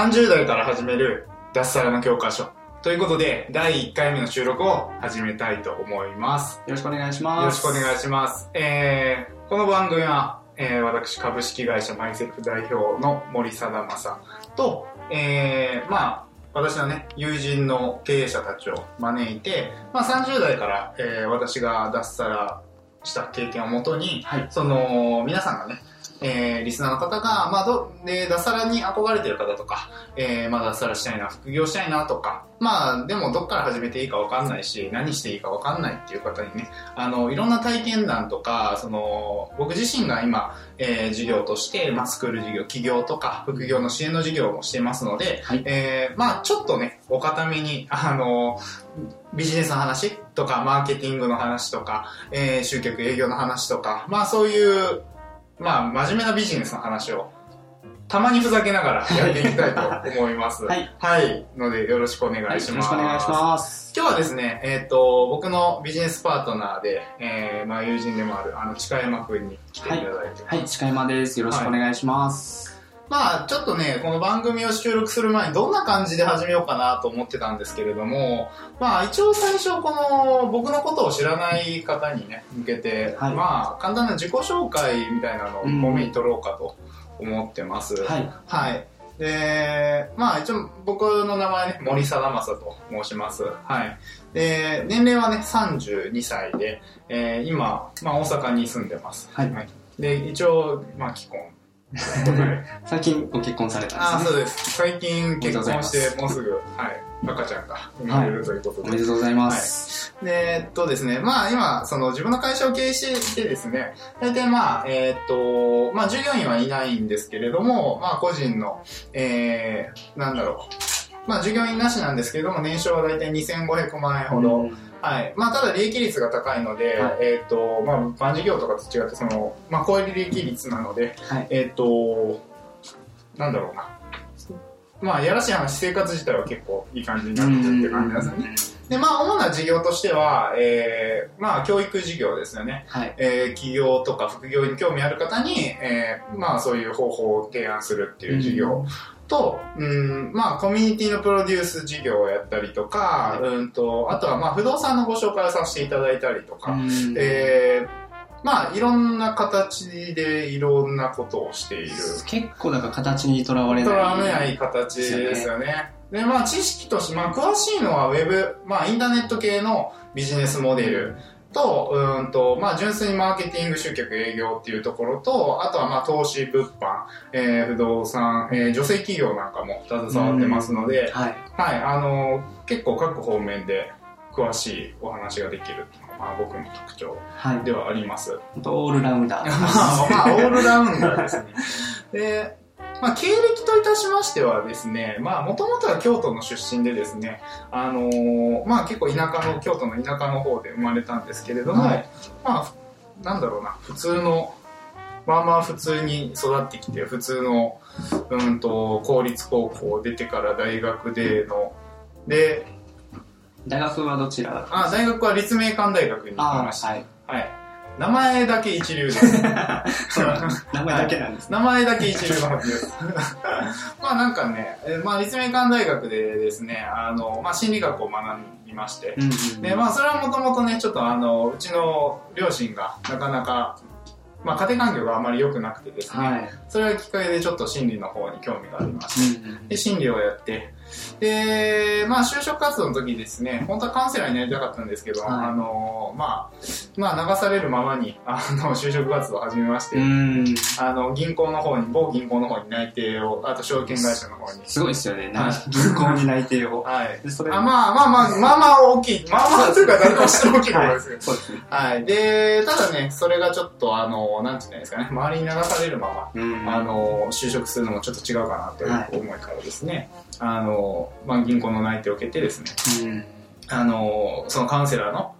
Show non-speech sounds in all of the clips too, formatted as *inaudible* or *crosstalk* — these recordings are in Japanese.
30代から始める脱サラの教科書。ということで、第1回目の収録を始めたいと思います。よろしくお願いします。よろしくお願いします。えー、この番組は、えー、私株式会社マイセルフ代表の森貞正と、えー、まあ、私のね、友人の経営者たちを招いて、まあ30代から、えー、私が脱サラした経験をもとに、はい。その、皆さんがね、えー、リスナーの方が、まあ、ど、で、脱サラに憧れてる方とか、えー、まあ、脱サラしたいな、副業したいなとか、まあ、でもどっから始めていいかわかんないし、何していいかわかんないっていう方にね、あの、いろんな体験談とか、その、僕自身が今、えー、事業として、まあ、スクール事業、起業とか、副業の支援の事業もしてますので、はい。えー、まあ、ちょっとね、お固めに、あの、ビジネスの話とか、マーケティングの話とか、えー、集客営業の話とか、まあそういう、まあ真面目なビジネスの話を、たまにふざけながらやっていきたいと思います。*laughs* はい。はい。のでよろしくお願いしはい。ます。よろしくお願いします。今日はですね、えっ、と、僕のビジネスパートナーで、えー、まあ友人でもある、あの、近山くんに来ていただいてます。はい。近山です。よろしくお願いします。まあちょっとね、この番組を収録する前にどんな感じで始めようかなと思ってたんですけれども、まあ一応最初この僕のことを知らない方にね、向けて、はいまあ簡単な自己紹介みたいなのをうん多めに取ろうかと思ってます。はい。はい。で、まあ一応僕の名前ね、森貞正と申します。はい。で、年齢はね、32歳で、えー今、まあ大阪に住んでます。はいで、一応、まあ既婚。は *laughs* い最近ご結婚されたああ、んですね。そうです。最近結婚して、もうすぐ、はい、赤ちゃんが生まれるということで。おめでとうございます。で、えっとですね、まあ今、その自分の会社を経営してですね、大体まあ、えっと、まあ従業員はいないんですけれども、まあ個人の、えー、なんだろう。まあ従業員なしなんですけれども、年商は大体2500万円ほど。うんはい。まあ、ただ利益率が高いので、はいえっ、と、まあ、物販事業とかと違って、その、まあ、高利益率なので、はい。えっ、と、なんだろうな。まあ、やらしい話、生活自体は結構いい感じになってるって感じなんですよね。で、まあ、主な事業としては、えー、まあ、教育事業ですよね。はい。えー、起業とか副業に興味ある方に、えー、まあ、そういう方法を提案するっていう事業。と、うん、まあ、コミュニティのプロデュース事業をやったりとか、はいうんと、あとは、まあ、不動産のご紹介をさせていただいたりとか、うんえー、まあ、いろんな形でいろんなことをしている。結構だから形にとらわれない。とらわれない形ですよね。で、まあ、知識として、まあ、詳しいのはウェブ、まあ、インターネット系のビジネスモデルと、うんと、まあ、純粋にマーケティング、集客、営業っていうところと、あとは、まあ、投資、物販、えー、不動産、えー、女性企業なんかも携わってますので、はい。はい、あの、結構各方面で詳しいお話ができるっていうのが、まあ、僕の特徴はい。ではあります。本当オールラウンダー。まあ、まあ、オールラウンダーですね。*laughs* で、まあ、経歴といたしましてはですね、まあ、もともとは京都の出身でですね、あのーまあ、結構田舎の、京都の田舎の方で生まれたんですけれども、はいまあ、なんだろうな、普通の、まあまあ普通に育ってきて、普通の、うんと、公立高校出てから大学での、で、大学はどちらあ、大学は立命館大学に行きあました。はい。はい。名前だけ一流です。*laughs* 名前だけなんですね。名前だけ一流のはずです。*laughs* まあなんかね、えーまあ立命館大学でですね、あの、まあ心理学を学びまして、うんうんうんで、まあそれはもともとね、ちょっとあの、うちの両親がなかなか、まあ家庭環境があまり良くなくてですね、はい。それがきっかけでちょっと心理の方に興味がありまして、うんうんで、心理をやって、で、まあ、就職活動の時ですね、本当はカウンセラーになりたかったんですけど、はいあの、まあ、まあ、流されるままに、あの、就職活動を始めまして、ん。あの、銀行の方に、某銀行の方に内定を、あと証券会社の方に。すごいですよね。なはい銀行に内定を。*laughs* はい。でそれあまあまあまあ、まあまあ大きい。まあまあというか、誰としても大きいところですよ。そうですね。はい。で、ただね、それがちょっと、あの、なんていうんですかね、周りに流されるまま、うんあの、就職するのもちょっと違うかなという思いからですね、あの、まあ、銀行の内定を受けてですね、うん。あの、そのカウンセラーの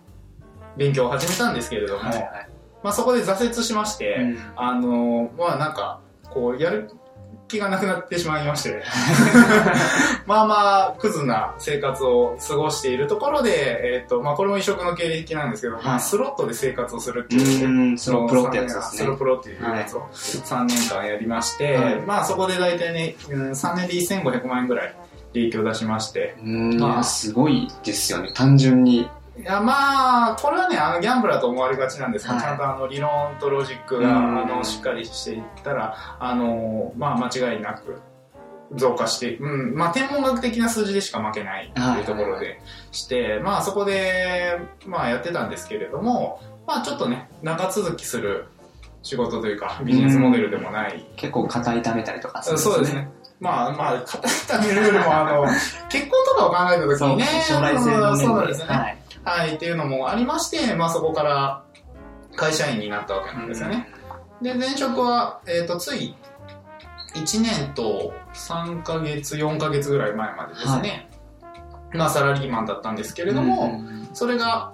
勉強を始めたんですけれども、はいはい。まあ、そこで挫折しまして、うんあの、まあ、なんか、こう、やる気がなくなってしまいまして、*laughs* まあまあ、クズな生活を過ごしているところで、えっ、と、まあ、これも異色の経歴なんですけど、まあ、はいスロットで生活をするっていう、うん、スロープロってやつですねスロ。プロっていうやつを3年間やりまして、はいまあそこで大体ね、うん3年で1500万円ぐらい利益を出しまして、うん、まあすごいですよね。単純に。いやまあ、これはね、あのギャンブラーと思われがちなんです。が、はい。ちゃんとあの理論とロジックがうん。あのしっかりしていったら、あのまあ間違いなく増加して、うん、まあ天文学的な数字でしか負けないっていうところでして、まあそこで、まあやってたんですけれども、まあちょっとね、長続きする仕事というか、ビジネスモデルでもない。結構肩痛めたりとかそうです。ね。まあまあ、肩痛めるよりも、あの、*laughs* 結婚とかを考えた時にね、将来性のそうですよね。はい。はい、っていうのもありまして、まあそこから会社員になったわけなんですよね。で、前職は、えっ、と、つい1年と3ヶ月、4ヶ月ぐらい前までですね、まあサラリーマンだったんですけれども、うんそれが、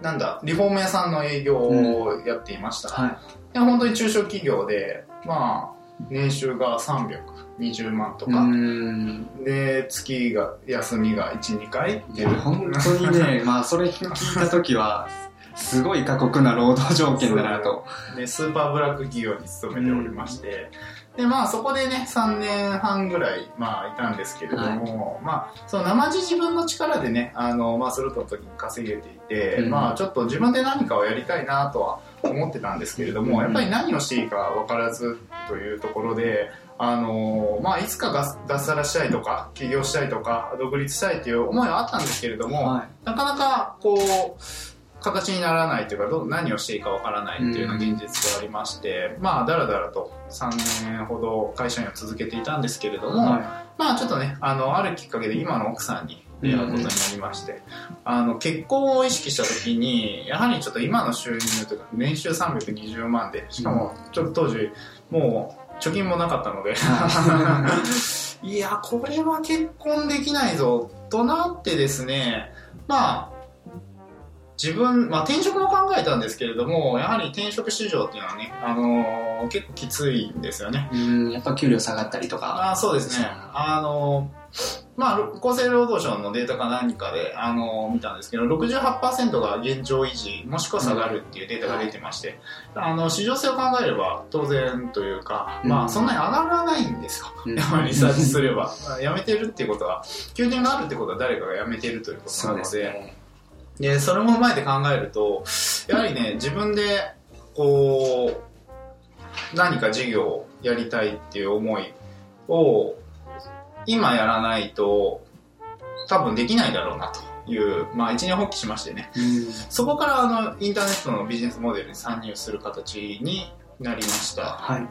なんだ、リフォーム屋さんの営業をやっていました。はい。で本当に中小企業で、まあ、年収が320万とか、うん。で、月が、休みが1、2回いや、本当にね、*laughs* まあ、それ聞いたときは、すごい過酷な労働条件だなと。で、スーパーブラック企業に勤めておりまして、で、まあそこでね、3年半ぐらい、まあいたんですけれども、まあ、その生地自分の力でね、あの、まあスルートの時に稼げていて、うん。まあちょっと自分で何かをやりたいなとは思ってたんですけれども、うんやっぱり何をしていいか分からずというところで、あのまあ、いつか脱脱サラしたいとか、起業したいとか、独立したいという思いはあったんですけれども、はなかなかこう形にならないというかどう何をしていいかわからないっていうような現実がありまして、まあだらだらと3年ほど会社員を続けていたんですけれどい。も、はまあちょっとねあのあるきっかけで今の奥さんに出会うことになりまして、あの結婚を意識した時にやはりちょっと今の収入というか年収320万でしかもちょっと当時もう貯金もなかったので、*laughs* いや、これは結婚できないぞ、となってですね、まあ、自分、まあ転職も考えたんですけれども、やはり転職市場っていうのはね、あのー結構きついんですよね。い。うん、やっぱ給料下がったりとか。あそうですね。あのーまあ、厚生労働省のデータか何かで、あのー見たんですけど、68%が現状維持、もしくは下がるっていうデータが出てまして、あの、市場性を考えれば当然というか、まあ、うんそんなに上がらないんですよ。うん *laughs* リサーチすれば。まあ辞めてるっていうことは、休店があるってことは誰かが辞めてるということなので、すね。で、それも踏まえて考えると、やはりね、自分で、こう、何か事業をやりたいっていう思いを、今やらないと、多分できないだろうなという、まあ一年発起しましてね。うん。そこからあの、インターネットのビジネスモデルに参入する形になりました。はい。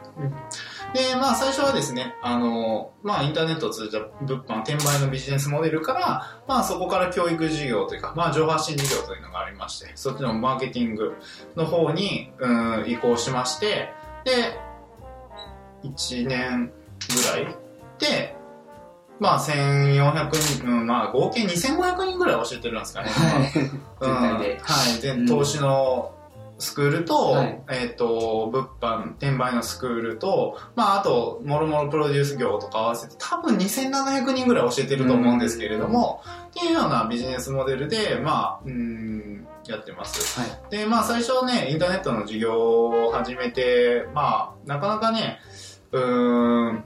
で、まあ最初はですね、あの、まあインターネットを通じた物販、転売のビジネスモデルから、まあそこから教育事業というか、まあ情報発信事業というのがありまして、そっちのマーケティングの方に、うん、移行しまして、で、1年ぐらいで、まあ1400人、うん、まあ合計2500人ぐらい教えてるんですかね。はい。全うん体で。はい、でうん投資のスクールと、はいえっ、と、物販、転売のスクールと、まあ、あと、もろもろプロデュース業とか合わせて、多分2700人ぐらい教えてると思うんですけれども、っていうようなビジネスモデルで、まあ、うん、やってます。はい。で、まあ、最初ね、インターネットの事業を始めて、まあ、なかなかね、うーん、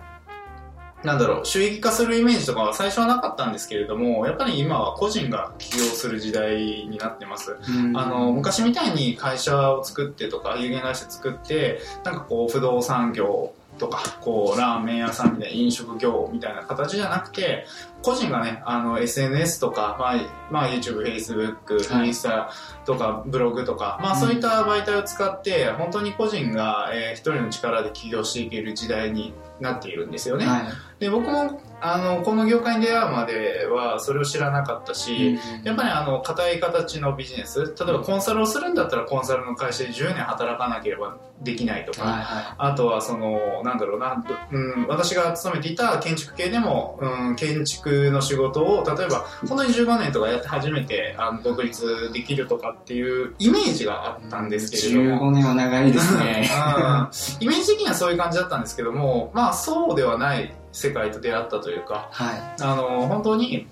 なんだろう、収益化するイメージとかは最初はなかったんですけれども、やっぱり今は個人が起業する時代になってます。うんあの、昔みたいに会社を作ってとか、有限会社作って、なんかこう、不動産業とか、こう、ラーメン屋さんみたいな飲食業みたいな形じゃなくて、個人がね、あの、SNS とか、まあ、まあ、YouTube、Facebook、はいインスタとか、ブログとか、まあ、そういった媒体を使って、本当に個人が、えー一人の力で起業していける時代になっているんですよね。はい。で、僕も、あの、この業界に出会うまでは、それを知らなかったし、やっぱりあの、硬い形のビジネス、例えばコンサルをするんだったらコンサルの会社で10年働かなければできないとか、はいはあとはその、なんだろうな、うん、私が勤めていた建築系でも、うん、建築の仕事を、例えば、本当に15年とかやって初めてあの独立できるとかっていうイメージがあったんですけれども、15年は長いですね。うんイメージ的にはそういう感じだったんですけども、まあそうではない世界と出会ったというか、はい。あの、本当に、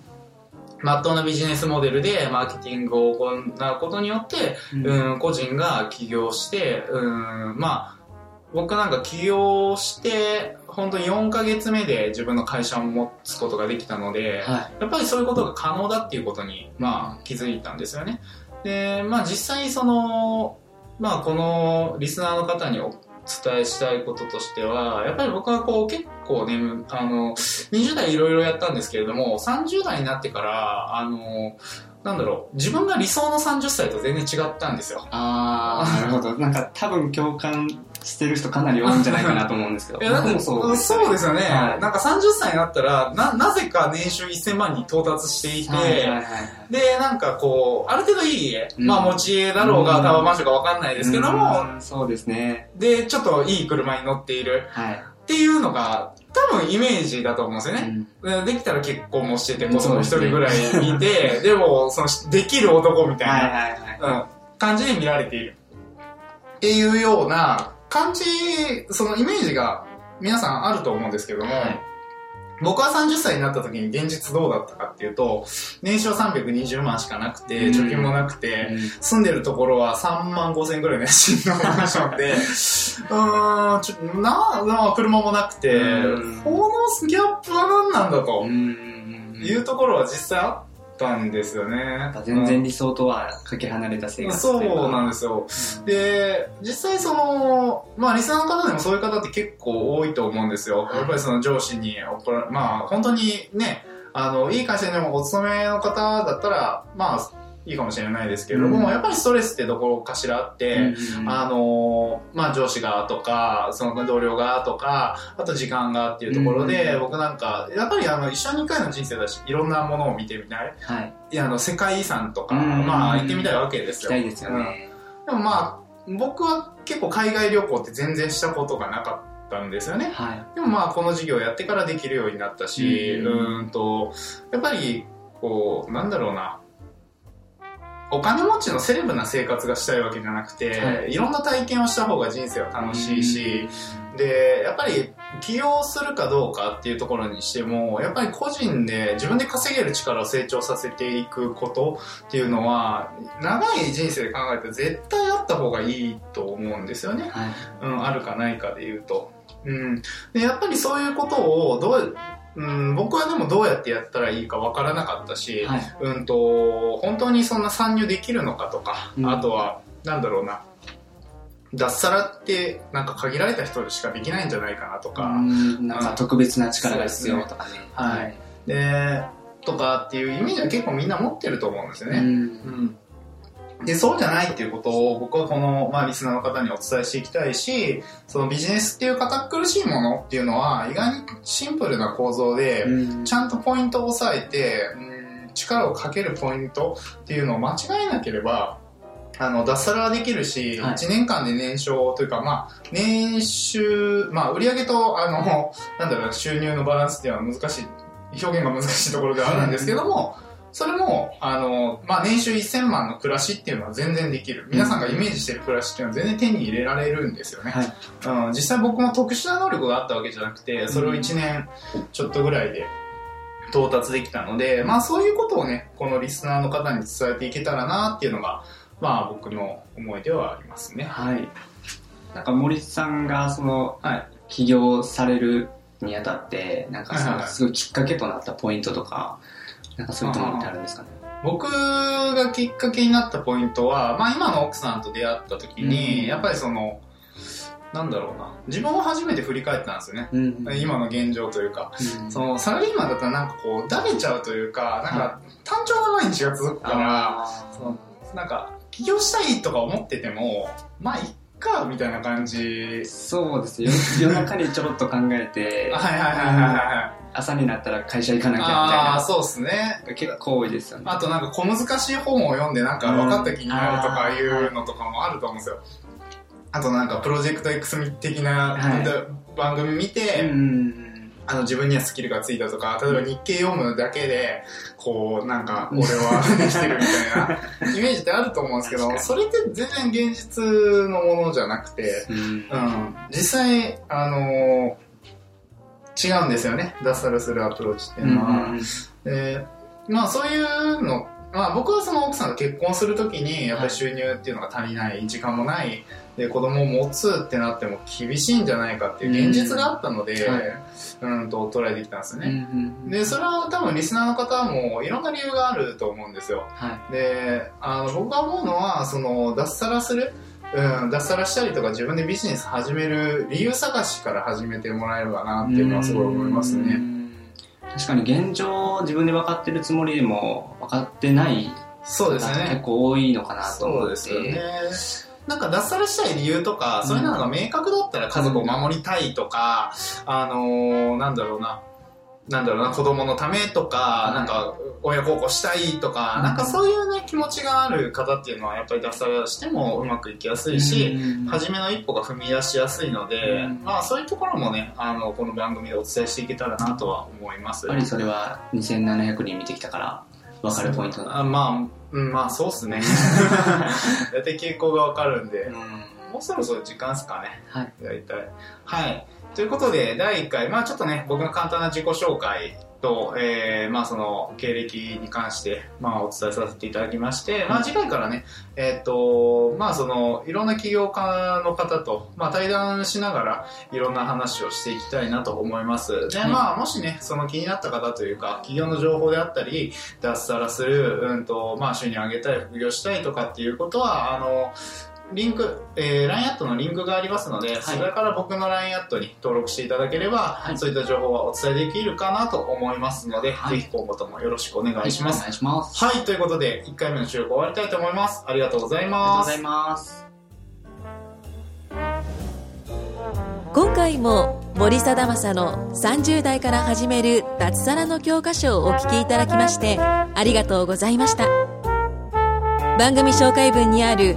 まっとうなビジネスモデルでマーケティングを行うことによって、うん、個人が起業して、うん、まあ、僕なんか起業して、本当に4ヶ月目で自分の会社を持つことができたので、はやっぱりそういうことが可能だっていうことに、まあ、気づいたんですよね。で、まあ実際その、まあこのリスナーの方にお伝えしたいこととしては、やっぱり僕はこう結構ね、あの、20代いろいろやったんですけれども、30代になってから、あの、なんだろう、自分が理想の30歳と全然違ったんですよ。ああ、なるほど。なんか多分共感してる人かなり多いんじゃないかなと思うんですけど。*laughs* いや、もそうですそうですよね。はいなんか30歳になったら、な、なぜか年収1000万に到達していて、はいはいはい。で、なんかこう、ある程度いい家、うんまあ持ち家だろうが、うんタワーマンションかわかんないですけども、うんそうですね。で、ちょっといい車に乗っているはい。っていうのが、多分イメージだと思うんですよね。うんでできたら結婚もしてて、うん子供一人ぐらいいて、*laughs* でも、その、できる男みたいな、はいはいはい。うん、感じで見られている。っていうような感じ、そのイメージが皆さんあると思うんですけども、はい。僕は30歳になった時に現実どうだったかっていうと、年収は320万しかなくて、うん。貯金もなくて、住んでるところは3万5千ぐらいの家賃のマンションで、*laughs* うーん、ちょな、な、車もなくてうん、このギャップは何なんだというところは実際あったんですよね。全然理想とはかけ離れた生活そうなんでですよ。すで、実際その、まあ、リスナーの方でもそういう方って結構多いと思うんですよ。やっぱりその上司に怒ら、まあ、本当にね、あの、いい会社でもお勤めの方だったら、まあ、いいかもしれないですけれども、うんやっぱりストレスってどころかしらあって、あのまあ上司がとか、その同僚がとか、あと時間がっていうところで、うん僕なんか、やっぱりあの、一生に一回の人生だし、いろんなものを見てみたい？はい。いや、あの、世界遺産とか、うんまあ行ってみたいわけですよ。行きたいですよね。でもまあ、僕は結構海外旅行って全然したことがなかったんですよね。はい。でもまあ、この授業やってからできるようになったし、うんと、やっぱり、こう、なんだろうな、お金持ちのセレブな生活がしたいわけじゃなくて、、はいろんな体験をした方が人生は楽しいし、で、やっぱり起業するかどうかっていうところにしても、やっぱり個人で自分で稼げる力を成長させていくことっていうのは、長い人生で考えたら絶対あった方がいいと思うんですよね。はい。うん、あるかないかで言うと。うん。で、やっぱりそういうことを、どう、うん、僕はでもどうやってやったらいいかわからなかったし、はい。うんと、本当にそんな参入できるのかとか、うんあとは、なんだろうな、脱サラってなんか限られた人しかできないんじゃないかなとか、うんなんか特別な力が必要とかね。はい。で、とかっていうイメージは結構みんな持ってると思うんですよね。うんうんで、そうじゃないっていうことを僕はこの、まあ、リスナーの方にお伝えしていきたいし、そのビジネスっていう堅苦しいものっていうのは意外にシンプルな構造で、うん。ちゃんとポイントを押さえて、うん力をかけるポイントっていうのを間違えなければ、あの、脱サラはできるし、はい。1年間で年商というか、まあ、年収、まあ、売上と、あの、なんだろうな、収入のバランスっていうのは難しい、表現が難しいところではあるんですけども、それも、あの、まあ、年収1000万の暮らしっていうのは全然できる。皆さんがイメージしてる暮らしっていうのは全然手に入れられるんですよね。はい。うん、実際僕も特殊な能力があったわけじゃなくて、それを1年ちょっとぐらいで到達できたので、まあそういうことをね、このリスナーの方に伝えていけたらなっていうのが、まあ僕の思いではありますね。はい。なんか森さんがその、はい起業されるにあたって、なんかその、はいはいはいすごいきっかけとなったポイントとか、なんかそういったものってあるんですかね？僕がきっかけになったポイントは、まあ今の奥さんと出会った時に、うん。やっぱりその、なんだろうな。自分を初めて振り返ったんですよね、うん今の現状というか。うんそのサラリーマンだったらなんかこうだれちゃうというかなんか単調な毎日が続くからあそのなんか起業したいとか思っててもまあいっかみたいな感じ。ーそうですよ。夜中にちょろっと考えて。*laughs* はいはいはいはいはい朝になったら会社行かなきゃみああたそうですね。いな結構多いですよね。あとなんか小難しい本を読んでなんか分かった気になるとかいうのとかもあると思うんですよ。あとなんかプロジェクト X 的なはい。番組見て、うんあの自分にはスキルがついたとか、例えば日経読むだけで、こうなんか俺はできてるみたいな *laughs* イメージってあると思うんですけど、それって全然現実のものじゃなくて、うん。うん、実際、あの違うんですよね、脱サラするアプローチっていうのは。でまあそういうの、まあ僕はその奥さんと結婚するときにやっぱり収入っていうのが足りない、時間もない、で子供を持つってなっても厳しいんじゃないかっていう現実があったので、うんうん、と捉えてきたんですようんうね。んで、それは多分リスナーの方もいろんな理由があると思うんですよ。はいで、あの僕が思うのは、その脱サラする、うん、脱サラしたりとか自分でビジネス始める理由探しから始めてもらえればなっていうのはすごい思いますね。うん確かに現状自分で分かってるつもりでも分かってないそうですね。結構多いのかなと思ってそうですよね。なんか脱サラしたい理由とか、そういうのが明確だったら家族を守りたいとか、あのーなんだろうな、なんだろうな、子供のためとか、いなんか親孝行したいとか、うんなんかそういうね、気持ちがある方っていうのはやっぱり脱サラしてもうまくいきやすいし、うん初めの一歩が踏み出しやすいので、うんまあそういうところもね、あの、この番組でお伝えしていけたらなとは思います。やっぱりそれは2700人見てきたから分かるポイントだあまあ、うん、まあそうっすね。*laughs* 大体傾向がわかるんで、うんもうそろそろ時間っすかね。はい大体。はい。ということで、第1回、まあちょっとね、僕の簡単な自己紹介と、えー、まあその、経歴に関して、まあお伝えさせていただきまして、まあ次回からね、えっ、と、まあその、いろんな起業家の方と、まあ対談しながら、いろんな話をしていきたいなと思います。で、はいまあもしね、その気になった方というか、企業の情報であったり、脱サラする、うんと、まあ収入上げたい、副業したいとかっていうことは、あの、リンク、えー、LINE アットのリンクがありますので、それから僕の LINE アットに登録していただければ、はいそういった情報はお伝えできるかなと思いますので、はいぜひ今後ともよろしくお願いします。お願いしますはい、ということで、1回目の収録終わりたいと思います。ありがとうございありがとうますござい。ます今回も森貞正の30代から始める脱サラの教科書をお聞きいただきましてありがとうございました番組紹介文にある